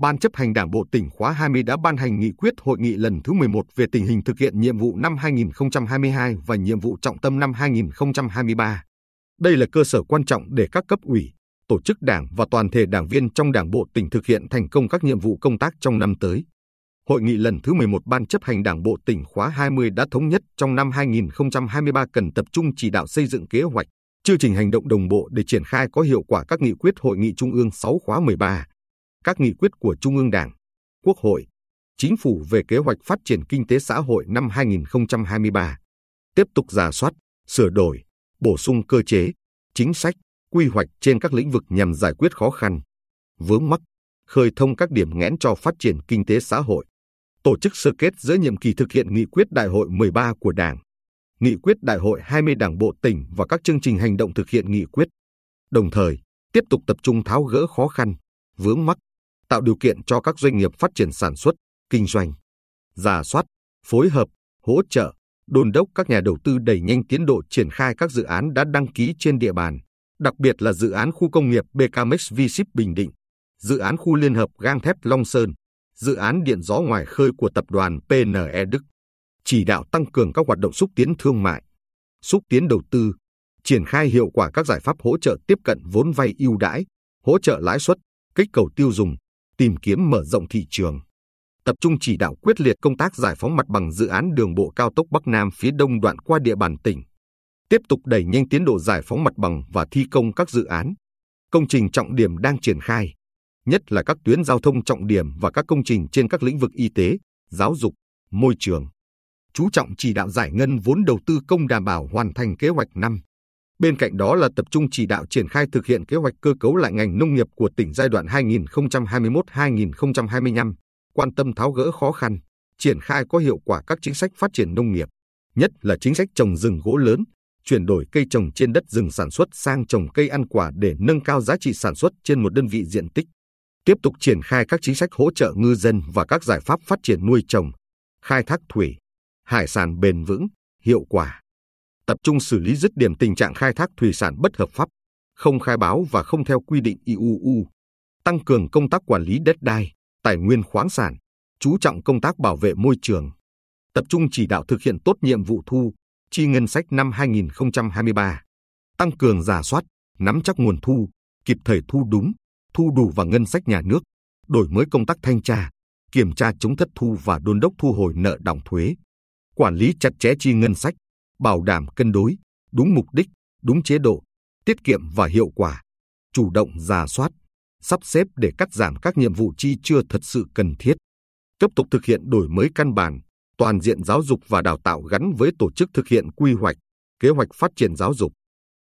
Ban chấp hành Đảng Bộ tỉnh khóa 20 đã ban hành nghị quyết hội nghị lần thứ 11 về tình hình thực hiện nhiệm vụ năm 2022 và nhiệm vụ trọng tâm năm 2023. Đây là cơ sở quan trọng để các cấp ủy, tổ chức đảng và toàn thể đảng viên trong Đảng Bộ tỉnh thực hiện thành công các nhiệm vụ công tác trong năm tới. Hội nghị lần thứ 11 Ban chấp hành Đảng Bộ tỉnh khóa 20 đã thống nhất trong năm 2023 cần tập trung chỉ đạo xây dựng kế hoạch, chương trình hành động đồng bộ để triển khai có hiệu quả các nghị quyết Hội nghị Trung ương 6 khóa 13, các nghị quyết của Trung ương Đảng, Quốc hội, Chính phủ về kế hoạch phát triển kinh tế xã hội năm 2023, tiếp tục giả soát, sửa đổi, bổ sung cơ chế, chính sách, quy hoạch trên các lĩnh vực nhằm giải quyết khó khăn, vướng mắc, khơi thông các điểm nghẽn cho phát triển kinh tế xã hội, tổ chức sơ kết giữa nhiệm kỳ thực hiện nghị quyết đại hội 13 của Đảng, nghị quyết đại hội 20 Đảng bộ tỉnh và các chương trình hành động thực hiện nghị quyết. Đồng thời, tiếp tục tập trung tháo gỡ khó khăn, vướng mắc, tạo điều kiện cho các doanh nghiệp phát triển sản xuất, kinh doanh, giả soát, phối hợp, hỗ trợ, đôn đốc các nhà đầu tư đẩy nhanh tiến độ triển khai các dự án đã đăng ký trên địa bàn, đặc biệt là dự án khu công nghiệp BKMX V-Ship Bình Định, dự án khu liên hợp gang thép Long Sơn, dự án điện gió ngoài khơi của tập đoàn PNE Đức, chỉ đạo tăng cường các hoạt động xúc tiến thương mại, xúc tiến đầu tư, triển khai hiệu quả các giải pháp hỗ trợ tiếp cận vốn vay ưu đãi, hỗ trợ lãi suất, kích cầu tiêu dùng, tìm kiếm mở rộng thị trường. Tập trung chỉ đạo quyết liệt công tác giải phóng mặt bằng dự án đường bộ cao tốc Bắc Nam phía đông đoạn qua địa bàn tỉnh. Tiếp tục đẩy nhanh tiến độ giải phóng mặt bằng và thi công các dự án, công trình trọng điểm đang triển khai, nhất là các tuyến giao thông trọng điểm và các công trình trên các lĩnh vực y tế, giáo dục, môi trường. Chú trọng chỉ đạo giải ngân vốn đầu tư công đảm bảo hoàn thành kế hoạch năm. Bên cạnh đó là tập trung chỉ đạo triển khai thực hiện kế hoạch cơ cấu lại ngành nông nghiệp của tỉnh giai đoạn 2021-2025, quan tâm tháo gỡ khó khăn, triển khai có hiệu quả các chính sách phát triển nông nghiệp, nhất là chính sách trồng rừng gỗ lớn, chuyển đổi cây trồng trên đất rừng sản xuất sang trồng cây ăn quả để nâng cao giá trị sản xuất trên một đơn vị diện tích. Tiếp tục triển khai các chính sách hỗ trợ ngư dân và các giải pháp phát triển nuôi trồng, khai thác thủy, hải sản bền vững, hiệu quả tập trung xử lý dứt điểm tình trạng khai thác thủy sản bất hợp pháp, không khai báo và không theo quy định IUU, tăng cường công tác quản lý đất đai, tài nguyên khoáng sản, chú trọng công tác bảo vệ môi trường, tập trung chỉ đạo thực hiện tốt nhiệm vụ thu, chi ngân sách năm 2023, tăng cường giả soát, nắm chắc nguồn thu, kịp thời thu đúng, thu đủ vào ngân sách nhà nước, đổi mới công tác thanh tra, kiểm tra chống thất thu và đôn đốc thu hồi nợ đóng thuế, quản lý chặt chẽ chi ngân sách, bảo đảm cân đối, đúng mục đích, đúng chế độ, tiết kiệm và hiệu quả, chủ động giả soát, sắp xếp để cắt giảm các nhiệm vụ chi chưa thật sự cần thiết. Tiếp tục thực hiện đổi mới căn bản, toàn diện giáo dục và đào tạo gắn với tổ chức thực hiện quy hoạch, kế hoạch phát triển giáo dục.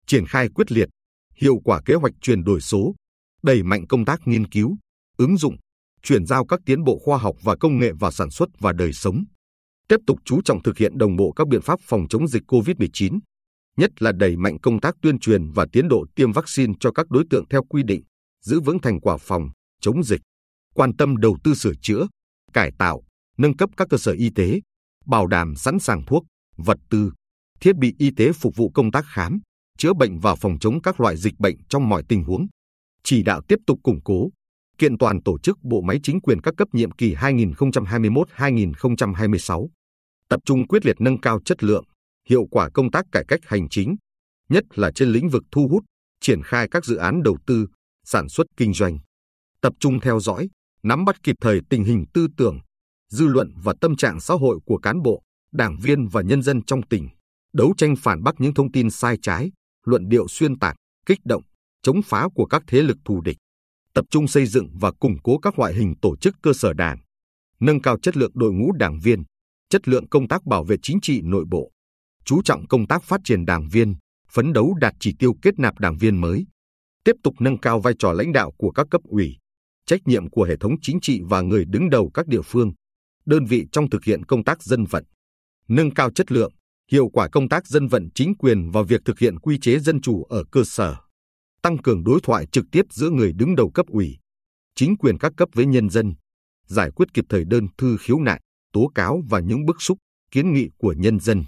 Triển khai quyết liệt, hiệu quả kế hoạch chuyển đổi số, đẩy mạnh công tác nghiên cứu, ứng dụng, chuyển giao các tiến bộ khoa học và công nghệ vào sản xuất và đời sống tiếp tục chú trọng thực hiện đồng bộ các biện pháp phòng chống dịch COVID-19, nhất là đẩy mạnh công tác tuyên truyền và tiến độ tiêm vaccine cho các đối tượng theo quy định, giữ vững thành quả phòng chống dịch, quan tâm đầu tư sửa chữa, cải tạo, nâng cấp các cơ sở y tế, bảo đảm sẵn sàng thuốc, vật tư, thiết bị y tế phục vụ công tác khám, chữa bệnh và phòng chống các loại dịch bệnh trong mọi tình huống. Chỉ đạo tiếp tục củng cố, kiện toàn tổ chức bộ máy chính quyền các cấp nhiệm kỳ 2021-2026 tập trung quyết liệt nâng cao chất lượng, hiệu quả công tác cải cách hành chính, nhất là trên lĩnh vực thu hút, triển khai các dự án đầu tư, sản xuất kinh doanh. Tập trung theo dõi, nắm bắt kịp thời tình hình tư tưởng, dư luận và tâm trạng xã hội của cán bộ, đảng viên và nhân dân trong tỉnh, đấu tranh phản bác những thông tin sai trái, luận điệu xuyên tạc, kích động, chống phá của các thế lực thù địch. Tập trung xây dựng và củng cố các loại hình tổ chức cơ sở đảng, nâng cao chất lượng đội ngũ đảng viên, chất lượng công tác bảo vệ chính trị nội bộ, chú trọng công tác phát triển đảng viên, phấn đấu đạt chỉ tiêu kết nạp đảng viên mới, tiếp tục nâng cao vai trò lãnh đạo của các cấp ủy, trách nhiệm của hệ thống chính trị và người đứng đầu các địa phương, đơn vị trong thực hiện công tác dân vận, nâng cao chất lượng, hiệu quả công tác dân vận chính quyền vào việc thực hiện quy chế dân chủ ở cơ sở, tăng cường đối thoại trực tiếp giữa người đứng đầu cấp ủy, chính quyền các cấp với nhân dân, giải quyết kịp thời đơn thư khiếu nại, tố cáo và những bức xúc, kiến nghị của nhân dân.